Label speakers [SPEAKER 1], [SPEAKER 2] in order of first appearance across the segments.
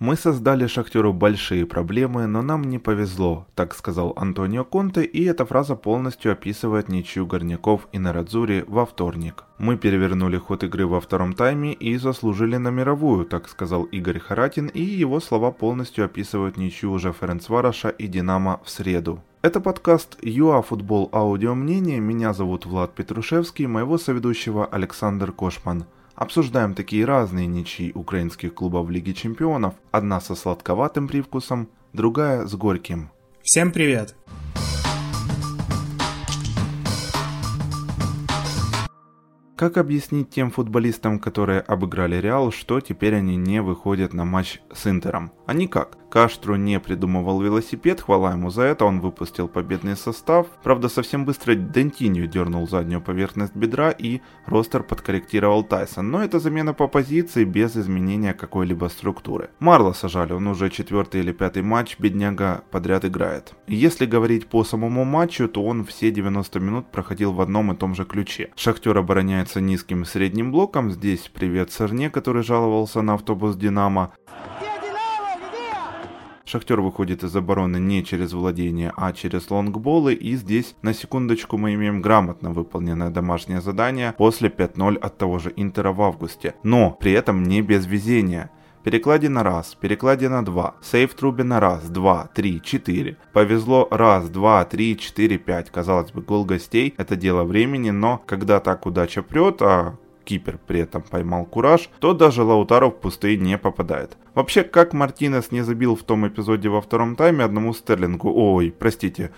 [SPEAKER 1] Мы создали Шахтеру большие проблемы, но нам не повезло, так сказал Антонио Конте, и эта фраза полностью описывает ничью Горняков и Нарадзури во вторник. Мы перевернули ход игры во втором тайме и заслужили на мировую, так сказал Игорь Харатин, и его слова полностью описывают ничью уже Ференцвараша и Динамо в среду. Это подкаст ЮА Футбол Аудио Мнение. Меня зовут Влад Петрушевский, моего соведущего Александр Кошман. Обсуждаем такие разные ничьи украинских клубов Лиги Чемпионов, одна со сладковатым привкусом, другая с горьким.
[SPEAKER 2] Всем привет!
[SPEAKER 1] Как объяснить тем футболистам, которые обыграли Реал, что теперь они не выходят на матч с Интером? А никак. Каштру не придумывал велосипед, хвала ему за это, он выпустил победный состав. Правда, совсем быстро Дентинью дернул заднюю поверхность бедра и ростер подкорректировал Тайсон. Но это замена по позиции без изменения какой-либо структуры. Марла сажали, он уже четвертый или пятый матч, бедняга подряд играет. Если говорить по самому матчу, то он все 90 минут проходил в одном и том же ключе. Шахтер обороняется низким средним блоком, здесь привет Сырне, который жаловался на автобус Динамо. Шахтер выходит из обороны не через владение, а через лонгболы. И здесь, на секундочку, мы имеем грамотно выполненное домашнее задание после 5-0 от того же Интера в августе. Но при этом не без везения. Перекладе на раз, перекладе на два, сейф трубе на раз, два, три, четыре. Повезло раз, два, три, четыре, пять. Казалось бы, гол гостей это дело времени, но когда так удача прет, а Кипер при этом поймал кураж, то даже Лаутаров в пустые не попадает. Вообще, как Мартинес не забил в том эпизоде во втором тайме одному Стерлингу, ой, простите,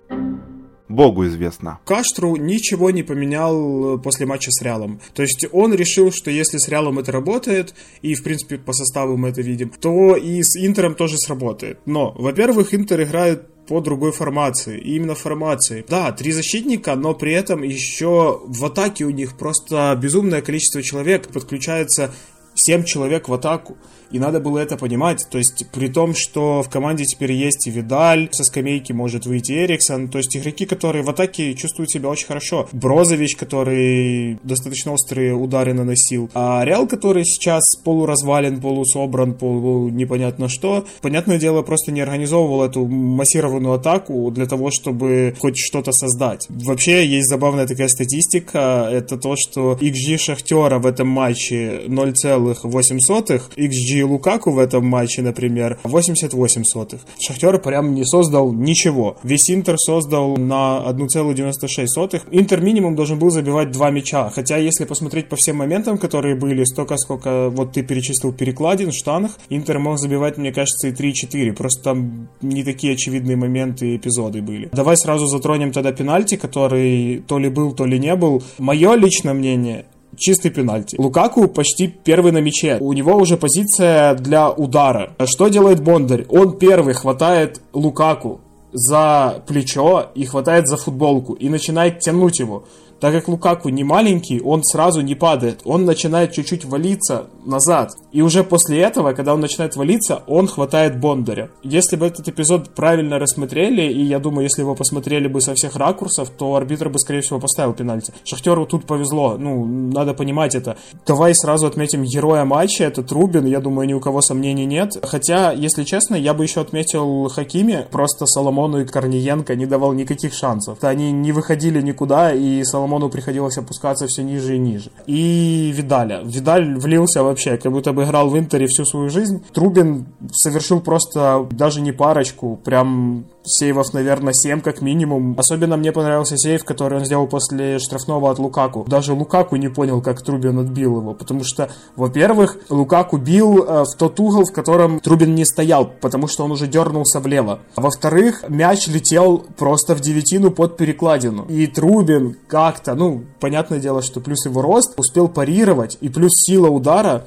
[SPEAKER 1] Богу известно.
[SPEAKER 2] Каштру ничего не поменял э, после матча с Реалом. То есть он решил, что если с Реалом это работает, и в принципе по составу мы это видим, то и с Интером тоже сработает. Но, во-первых, Интер играет по другой формации. И именно формации. Да, три защитника, но при этом еще в атаке у них просто безумное количество человек. Подключается 7 человек в атаку. И надо было это понимать. То есть, при том, что в команде теперь есть и Видаль, со скамейки может выйти Эриксон. То есть, игроки, которые в атаке чувствуют себя очень хорошо. Брозович, который достаточно острые удары наносил. А Реал, который сейчас полуразвален, полусобран, полу непонятно что. Понятное дело, просто не организовывал эту массированную атаку для того, чтобы хоть что-то создать. Вообще, есть забавная такая статистика. Это то, что XG Шахтера в этом матче 0,8, XG XG Лукаку в этом матче, например, 88 сотых. Шахтер прям не создал ничего. Весь Интер создал на 1,96 сотых. Интер минимум должен был забивать два мяча. Хотя, если посмотреть по всем моментам, которые были, столько, сколько вот ты перечислил перекладин, штанах, Интер мог забивать, мне кажется, и 3-4. Просто там не такие очевидные моменты и эпизоды были. Давай сразу затронем тогда пенальти, который то ли был, то ли не был. Мое личное мнение, чистый пенальти. Лукаку почти первый на мяче. У него уже позиция для удара. Что делает Бондарь? Он первый хватает Лукаку за плечо и хватает за футболку и начинает тянуть его. Так как Лукаку не маленький, он сразу не падает. Он начинает чуть-чуть валиться назад. И уже после этого, когда он начинает валиться, он хватает Бондаря. Если бы этот эпизод правильно рассмотрели, и я думаю, если его посмотрели бы со всех ракурсов, то арбитр бы, скорее всего, поставил пенальти. Шахтеру тут повезло. Ну, надо понимать это. Давай сразу отметим героя матча. Это Трубин. Я думаю, ни у кого сомнений нет. Хотя, если честно, я бы еще отметил Хакими. Просто Соломону и Корниенко не давал никаких шансов. Они не выходили никуда, и Соломон Соломону приходилось опускаться все ниже и ниже. И Видаля. Видаль влился вообще, как будто бы играл в Интере всю свою жизнь. Трубин совершил просто даже не парочку, прям сейвов, наверное, 7 как минимум. Особенно мне понравился сейв, который он сделал после штрафного от Лукаку. Даже Лукаку не понял, как Трубин отбил его, потому что, во-первых, Лукаку бил э, в тот угол, в котором Трубин не стоял, потому что он уже дернулся влево. А во-вторых, мяч летел просто в девятину под перекладину. И Трубин как-то, ну, понятное дело, что плюс его рост, успел парировать, и плюс сила удара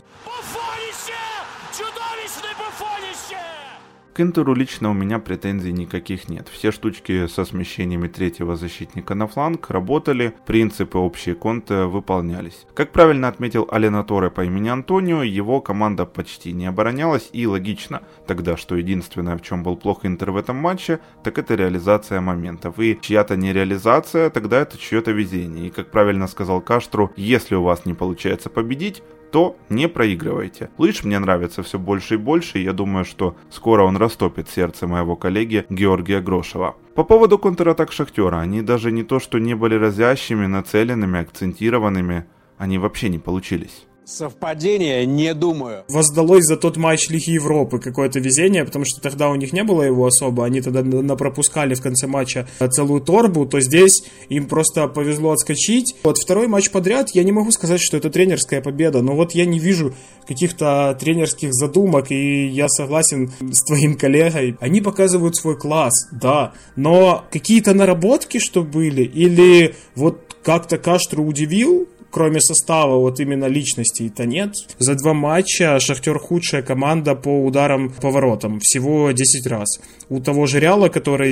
[SPEAKER 1] Интеру лично у меня претензий никаких нет. Все штучки со смещениями третьего защитника на фланг работали, принципы общие конты выполнялись. Как правильно отметил Алена Торе по имени Антонио, его команда почти не оборонялась и логично тогда, что единственное, в чем был плох Интер в этом матче, так это реализация моментов. И чья-то нереализация, тогда это чье-то везение. И как правильно сказал Каштру, если у вас не получается победить, то не проигрывайте. Лыж мне нравится все больше и больше, и я думаю, что скоро он растопит сердце моего коллеги Георгия Грошева. По поводу контратак Шахтера, они даже не то, что не были разящими, нацеленными, акцентированными, они вообще не получились.
[SPEAKER 3] Совпадение, не думаю.
[SPEAKER 2] Воздалось за тот матч Лиги Европы какое-то везение, потому что тогда у них не было его особо, они тогда напропускали в конце матча целую торбу, то здесь им просто повезло отскочить. Вот второй матч подряд, я не могу сказать, что это тренерская победа, но вот я не вижу каких-то тренерских задумок, и я согласен с твоим коллегой. Они показывают свой класс, да, но какие-то наработки, что были, или вот как-то Каштру удивил, кроме состава, вот именно личностей-то нет. За два матча Шахтер худшая команда по ударам по воротам. Всего 10 раз. У того же Реала, который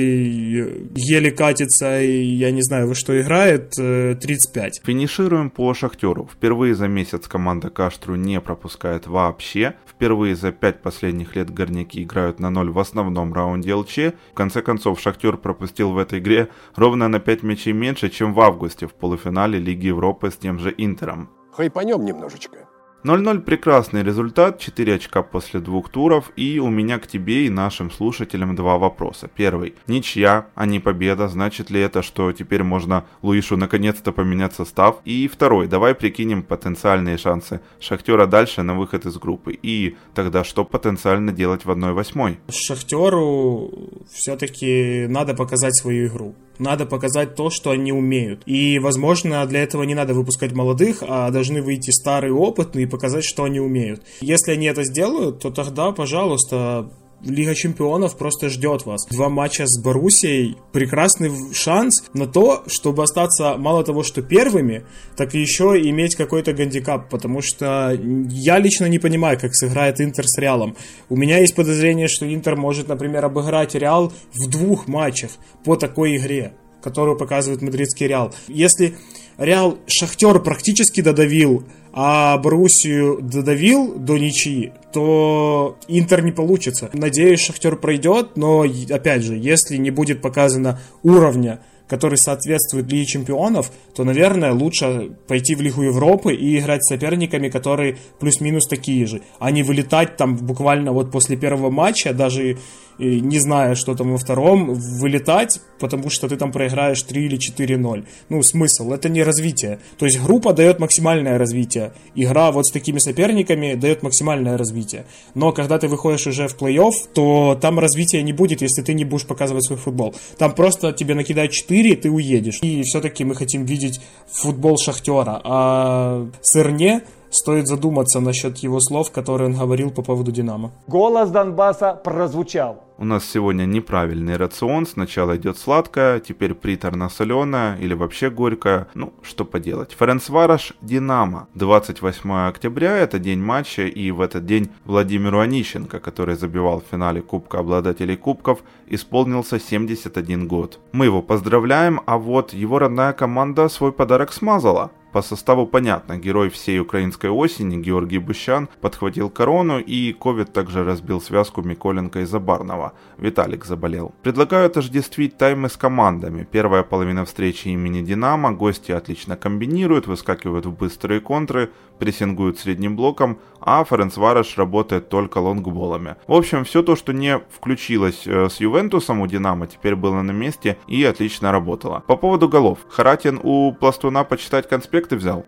[SPEAKER 2] еле катится и я не знаю, во что играет, 35.
[SPEAKER 1] Э, Финишируем по Шахтеру. Впервые за месяц команда Каштру не пропускает вообще. Впервые за пять последних лет горняки играют на ноль в основном раунде ЛЧ. В конце концов, Шахтер пропустил в этой игре ровно на 5 мячей меньше, чем в августе в полуфинале Лиги Европы с тем же Интером.
[SPEAKER 3] Хайпанем немножечко.
[SPEAKER 1] 0-0 прекрасный результат, 4 очка после двух туров, и у меня к тебе и нашим слушателям два вопроса. Первый. Ничья, а не победа, значит ли это, что теперь можно Луишу наконец-то поменять состав? И второй. Давай прикинем потенциальные шансы Шахтера дальше на выход из группы. И тогда что потенциально делать в 1-8?
[SPEAKER 2] Шахтеру все-таки надо показать свою игру. Надо показать то, что они умеют. И, возможно, для этого не надо выпускать молодых, а должны выйти старые, опытные и показать, что они умеют. Если они это сделают, то тогда, пожалуйста, Лига чемпионов просто ждет вас. Два матча с Боруссией. Прекрасный шанс на то, чтобы остаться мало того, что первыми, так и еще иметь какой-то гандикап, потому что я лично не понимаю, как сыграет Интер с Реалом. У меня есть подозрение, что Интер может, например, обыграть Реал в двух матчах по такой игре, которую показывает мадридский Реал. Если Реал Шахтер практически додавил, а Боруссию додавил до ничьи, то Интер не получится. Надеюсь, Шахтер пройдет, но, опять же, если не будет показано уровня который соответствует Лиге Чемпионов, то, наверное, лучше пойти в Лигу Европы и играть с соперниками, которые плюс-минус такие же, а не вылетать там буквально вот после первого матча, даже не зная, что там во втором, вылетать, потому что ты там проиграешь 3 или 4-0. Ну, смысл, это не развитие. То есть группа дает максимальное развитие. Игра вот с такими соперниками дает максимальное развитие. Но когда ты выходишь уже в плей-офф, то там развития не будет, если ты не будешь показывать свой футбол. Там просто тебе накидают 4, и ты уедешь. И все-таки мы хотим видеть футбол Шахтера. А Сырне стоит задуматься насчет его слов, которые он говорил по поводу Динамо.
[SPEAKER 3] Голос Донбасса прозвучал.
[SPEAKER 1] У нас сегодня неправильный рацион. Сначала идет сладкое, теперь приторно-соленое или вообще горькое. Ну, что поделать. Ференцвараш Динамо. 28 октября это день матча и в этот день Владимиру Онищенко, который забивал в финале Кубка обладателей кубков, исполнился 71 год. Мы его поздравляем, а вот его родная команда свой подарок смазала. По составу понятно, герой всей украинской осени Георгий Бущан подхватил корону и ковид также разбил связку Миколенко и Забарного. Виталик заболел. Предлагаю отождествить таймы с командами. Первая половина встречи имени Динамо, гости отлично комбинируют, выскакивают в быстрые контры, прессингуют средним блоком, а Ференцвареш работает только лонгболами. В общем, все то, что не включилось э, с Ювентусом у Динамо, теперь было на месте и отлично работало. По поводу голов. Харатин у Пластуна почитать конспекты взял.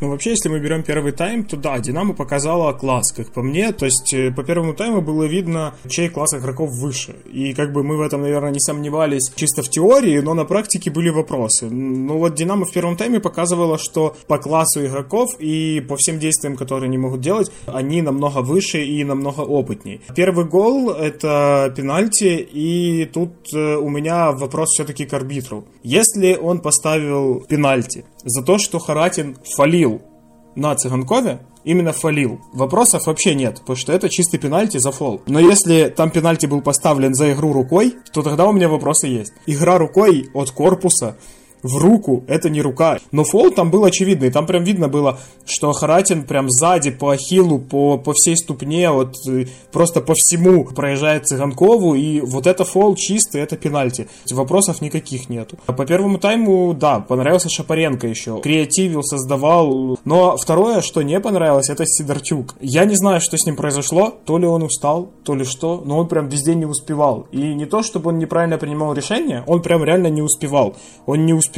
[SPEAKER 2] Ну, вообще, если мы берем первый тайм, то да, Динамо показала класс, как по мне. То есть, э, по первому тайму было видно, чей класс игроков выше. И как бы мы в этом, наверное, не сомневались чисто в теории, но на практике были вопросы. Ну вот Динамо в первом тайме показывала, что по классу игроков и по всем действиям, которые они могут делать, они намного выше и намного опытнее. Первый гол — это пенальти, и тут э, у меня вопрос все-таки к арбитру. Если он поставил пенальти за то, что Харатин фалил на Цыганкове, именно фалил. Вопросов вообще нет, потому что это чистый пенальти за фол. Но если там пенальти был поставлен за игру рукой, то тогда у меня вопросы есть. Игра рукой от корпуса в руку, это не рука. Но фол там был очевидный, там прям видно было, что Харатин прям сзади по ахиллу, по, по всей ступне, вот э, просто по всему проезжает Цыганкову, и вот это фол чистый, это пенальти. Вопросов никаких нету. По первому тайму, да, понравился Шапаренко еще. Креативил, создавал. Но второе, что не понравилось, это Сидорчук. Я не знаю, что с ним произошло. То ли он устал, то ли что, но он прям везде не успевал. И не то, чтобы он неправильно принимал решения, он прям реально не успевал. Он не успевал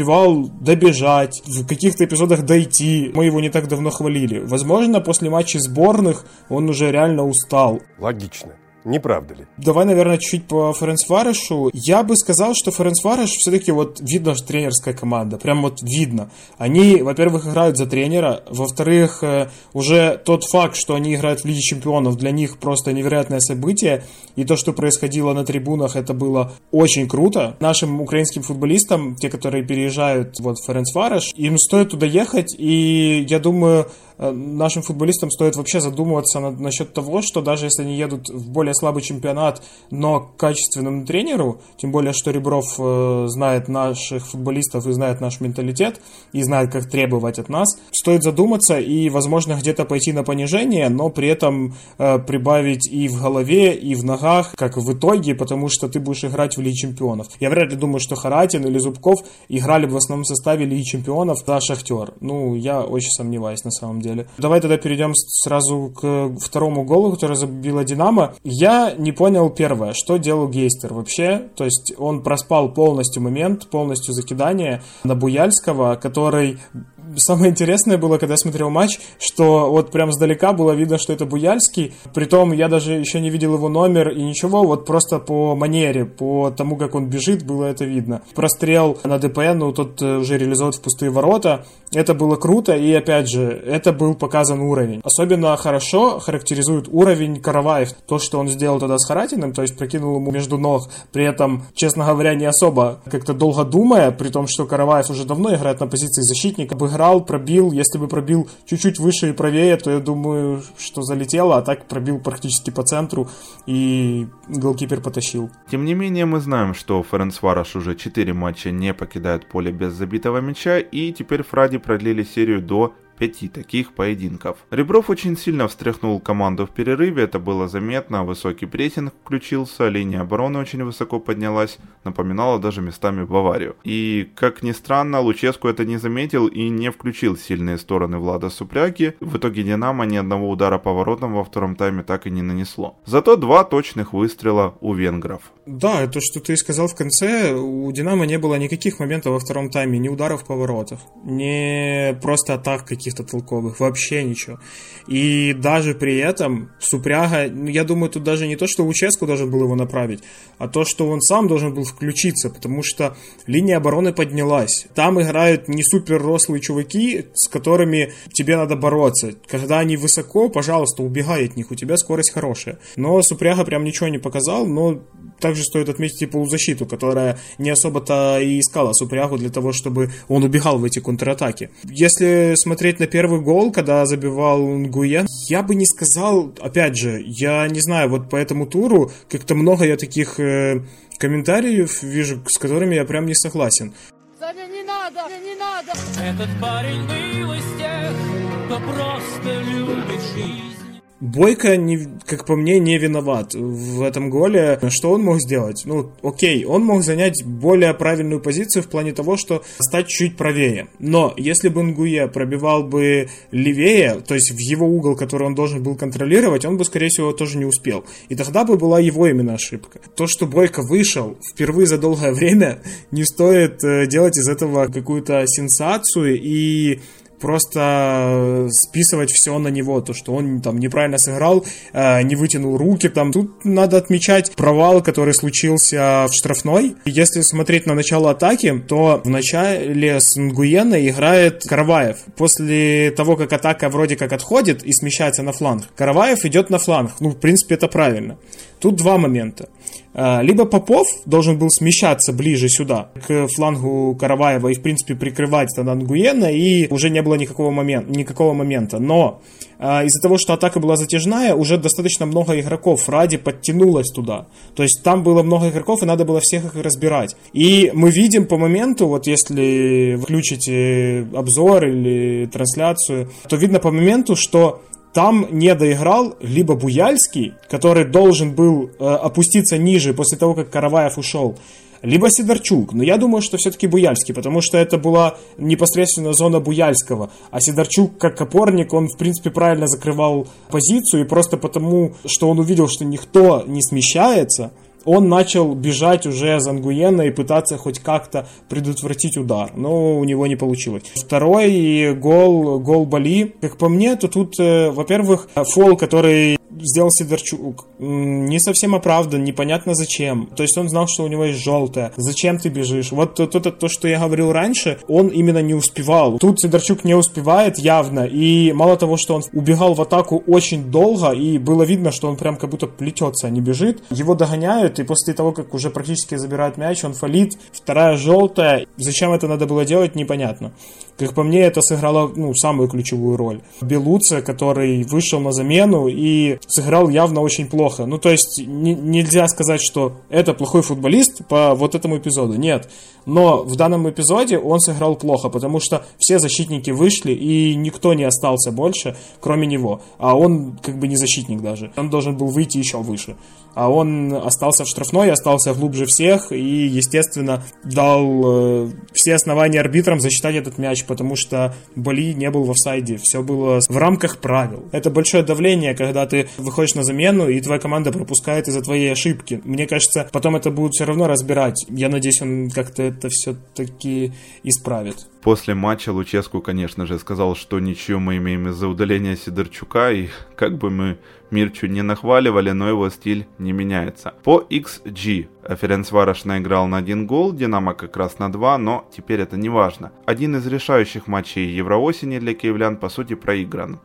[SPEAKER 2] добежать, в каких-то эпизодах дойти. Мы его не так давно хвалили. Возможно, после матчей сборных он уже реально устал.
[SPEAKER 3] Логично. Не правда ли?
[SPEAKER 2] Давай, наверное, чуть по Ференцварешу. Я бы сказал, что Ференцвареш все-таки вот видно, что тренерская команда. Прям вот видно. Они, во-первых, играют за тренера. Во-вторых, э, уже тот факт, что они играют в Лиге Чемпионов, для них просто невероятное событие. И то, что происходило на трибунах, это было очень круто. Нашим украинским футболистам, те, которые переезжают вот в Ференцвареш, им стоит туда ехать. И я думаю, нашим футболистам стоит вообще задумываться над, насчет того, что даже если они едут в более слабый чемпионат, но к качественному тренеру, тем более, что Ребров э, знает наших футболистов и знает наш менталитет, и знает, как требовать от нас, стоит задуматься и, возможно, где-то пойти на понижение, но при этом э, прибавить и в голове, и в ногах, как в итоге, потому что ты будешь играть в Лиге Чемпионов. Я вряд ли думаю, что Харатин или Зубков играли бы в основном составе Лиги Чемпионов за Шахтер. Ну, я очень сомневаюсь на самом деле деле. Давай тогда перейдем сразу к второму голу, который забила Динамо. Я не понял первое, что делал Гейстер вообще. То есть он проспал полностью момент, полностью закидание на Буяльского, который самое интересное было, когда я смотрел матч, что вот прям сдалека было видно, что это Буяльский. Притом я даже еще не видел его номер и ничего, вот просто по манере, по тому, как он бежит, было это видно. Прострел на ДПН, ну, тот э, уже реализован в пустые ворота. Это было круто, и опять же, это был показан уровень. Особенно хорошо характеризует уровень Караваев. То, что он сделал тогда с Харатиным, то есть прокинул ему между ног, при этом, честно говоря, не особо как-то долго думая, при том, что Караваев уже давно играет на позиции защитника, обыграл, пробил. Если бы пробил чуть-чуть выше и правее, то я думаю, что залетело, а так пробил практически по центру, и голкипер потащил.
[SPEAKER 1] Тем не менее, мы знаем, что Ференц Вараш уже 4 матча не покидает поле без забитого мяча, и теперь Фради продлили серию до пяти таких поединков. Ребров очень сильно встряхнул команду в перерыве, это было заметно, высокий прессинг включился, линия обороны очень высоко поднялась, напоминала даже местами Баварию. И, как ни странно, Луческу это не заметил и не включил сильные стороны Влада Супряги. В итоге Динамо ни одного удара по воротам во втором тайме так и не нанесло. Зато два точных выстрела у венгров.
[SPEAKER 2] Да, то, что ты сказал в конце, у Динамо не было никаких моментов во втором тайме, ни ударов по воротах, ни просто атак каких каких-то толковых, вообще ничего. И даже при этом Супряга, ну, я думаю, тут даже не то, что Луческу должен был его направить, а то, что он сам должен был включиться, потому что линия обороны поднялась. Там играют не супер рослые чуваки, с которыми тебе надо бороться. Когда они высоко, пожалуйста, убегай от них, у тебя скорость хорошая. Но Супряга прям ничего не показал, но также стоит отметить и полузащиту, которая не особо-то и искала Супрягу для того, чтобы он убегал в эти контратаки. Если смотреть на первый гол, когда забивал Нгуен, я бы не сказал, опять же, я не знаю, вот по этому туру как-то много я таких э, комментариев вижу, с которыми я прям не согласен. Саня, не надо, не надо! Этот парень был из тех, кто просто любит жизнь. Бойко, не, как по мне, не виноват в этом голе. Что он мог сделать? Ну, окей, он мог занять более правильную позицию в плане того, что стать чуть правее. Но если бы Нгуе пробивал бы левее, то есть в его угол, который он должен был контролировать, он бы, скорее всего, тоже не успел. И тогда бы была его именно ошибка. То, что Бойко вышел впервые за долгое время, не стоит э, делать из этого какую-то сенсацию и просто э, списывать все на него, то, что он там неправильно сыграл, э, не вытянул руки, там тут надо отмечать провал, который случился в штрафной. Если смотреть на начало атаки, то в начале с Нгуена играет Караваев. После того, как атака вроде как отходит и смещается на фланг, Караваев идет на фланг. Ну, в принципе, это правильно. Тут два момента. А, либо Попов должен был смещаться ближе сюда, к флангу Караваева и, в принципе, прикрывать тогда Нгуена, и уже не было никакого, момент, никакого момента. Но а, из-за того, что атака была затяжная, уже достаточно много игроков ради подтянулось туда. То есть там было много игроков, и надо было всех их разбирать. И мы видим по моменту, вот если включите обзор или трансляцию, то видно по моменту, что там не доиграл либо Буяльский, который должен был э, опуститься ниже после того, как Караваев ушел, либо Сидорчук. Но я думаю, что все-таки Буяльский, потому что это была непосредственно зона Буяльского. А Сидорчук, как опорник, он, в принципе, правильно закрывал позицию, и просто потому, что он увидел, что никто не смещается, он начал бежать уже за Ангуена и пытаться хоть как-то предотвратить удар, но у него не получилось. Второй гол, гол Бали, как по мне, то тут, э, во-первых, фол, который сделал Сидорчук, не совсем оправдан, непонятно зачем. То есть он знал, что у него есть желтое. Зачем ты бежишь? Вот то, то, то, что я говорил раньше, он именно не успевал. Тут Сидорчук не успевает явно, и мало того, что он убегал в атаку очень долго, и было видно, что он прям как будто плетется, а не бежит. Его догоняют, и после того, как уже практически забирают мяч, он фалит. Вторая желтая. Зачем это надо было делать, непонятно. Как по мне, это сыграло ну, самую ключевую роль. Белуца, который вышел на замену и сыграл явно очень плохо. Ну, то есть, не, нельзя сказать, что это плохой футболист по вот этому эпизоду. Нет. Но в данном эпизоде он сыграл плохо, потому что все защитники вышли, и никто не остался больше, кроме него. А он как бы не защитник даже. Он должен был выйти еще выше а он остался в штрафной, остался глубже всех и, естественно, дал э, все основания арбитрам засчитать этот мяч, потому что Бали не был в офсайде, все было в рамках правил. Это большое давление, когда ты выходишь на замену, и твоя команда пропускает из-за твоей ошибки. Мне кажется, потом это будут все равно разбирать. Я надеюсь, он как-то это все-таки исправит.
[SPEAKER 1] После матча Луческу, конечно же, сказал, что ничего мы имеем из-за удаления Сидорчука, и как бы мы Мирчу не нахваливали, но его стиль не меняется. По XG Ференцвараш наиграл на один гол, Динамо как раз на два, но теперь это не важно. Один из решающих матчей Евроосени для киевлян по сути проигран.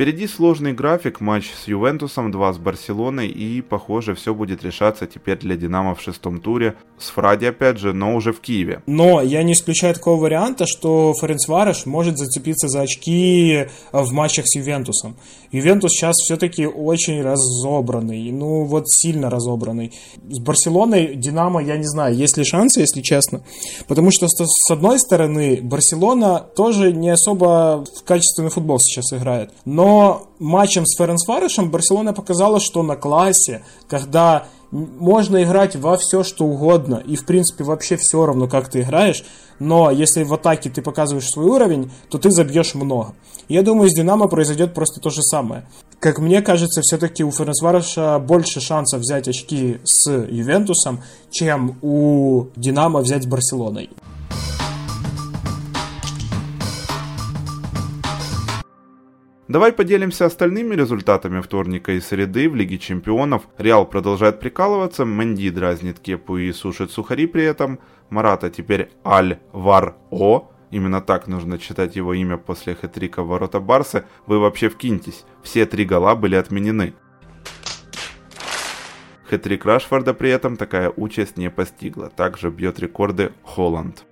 [SPEAKER 1] Впереди сложный график, матч с Ювентусом, два с Барселоной и, похоже, все будет решаться теперь для Динамо в шестом туре. С Фради опять же, но уже в Киеве.
[SPEAKER 2] Но я не исключаю такого варианта, что Ференцвареш может зацепиться за очки в матчах с Ювентусом. Ювентус сейчас все-таки очень разобранный, ну вот сильно разобранный. С Барселоной Динамо, я не знаю, есть ли шансы, если честно. Потому что с одной стороны, Барселона тоже не особо качественный футбол сейчас играет. Но но матчем с Ференсфарышем Барселона показала, что на классе, когда можно играть во все, что угодно, и в принципе вообще все равно, как ты играешь, но если в атаке ты показываешь свой уровень, то ты забьешь много. Я думаю, с Динамо произойдет просто то же самое. Как мне кажется, все-таки у Ференсвараша больше шансов взять очки с Ювентусом, чем у Динамо взять с Барселоной.
[SPEAKER 1] Давай поделимся остальными результатами вторника и среды в Лиге Чемпионов. Реал продолжает прикалываться, Мэнди дразнит кепу и сушит сухари при этом. Марата теперь Аль-Вар-О. Именно так нужно читать его имя после хэтрика ворота Барса. Вы вообще вкиньтесь. Все три гола были отменены. Хэтрик Рашфорда при этом такая участь не постигла. Также бьет рекорды Холланд.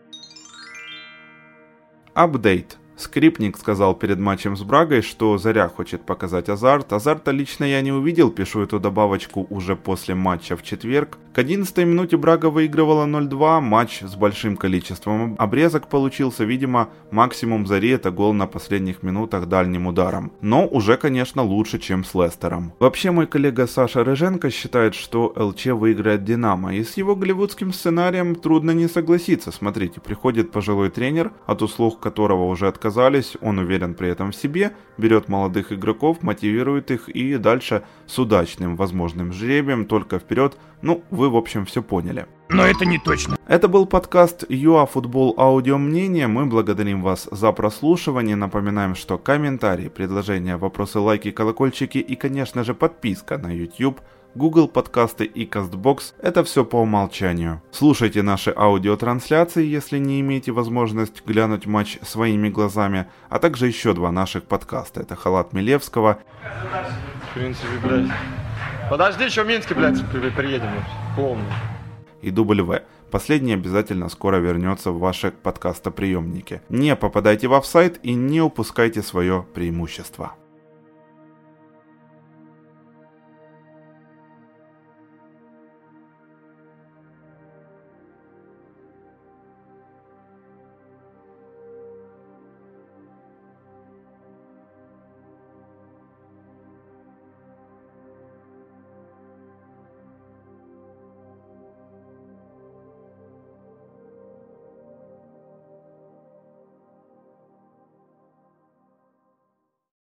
[SPEAKER 1] Апдейт. Скрипник сказал перед матчем с Брагой, что Заря хочет показать азарт. Азарта лично я не увидел, пишу эту добавочку уже после матча в четверг. К 11 минуте Брага выигрывала 0-2, матч с большим количеством обрезок получился, видимо, максимум Зари это гол на последних минутах дальним ударом. Но уже, конечно, лучше, чем с Лестером. Вообще, мой коллега Саша Рыженко считает, что ЛЧ выиграет Динамо, и с его голливудским сценарием трудно не согласиться. Смотрите, приходит пожилой тренер, от услуг которого уже отказался отказались, он уверен при этом в себе, берет молодых игроков, мотивирует их и дальше с удачным возможным жребием только вперед. Ну, вы в общем все поняли.
[SPEAKER 4] Но это не точно.
[SPEAKER 1] Это был подкаст ЮА Футбол Аудио Мнение. Мы благодарим вас за прослушивание. Напоминаем, что комментарии, предложения, вопросы, лайки, колокольчики и, конечно же, подписка на YouTube – Google подкасты и CastBox – это все по умолчанию. Слушайте наши аудиотрансляции, если не имеете возможность глянуть матч своими глазами, а также еще два наших подкаста. Это «Халат Милевского»
[SPEAKER 4] принципе, блядь. Подожди, еще в Минске, блядь, при- приедем. Помню.
[SPEAKER 1] И дубль В. Последний обязательно скоро вернется в ваши подкастоприемники. Не попадайте в офсайт и не упускайте свое преимущество.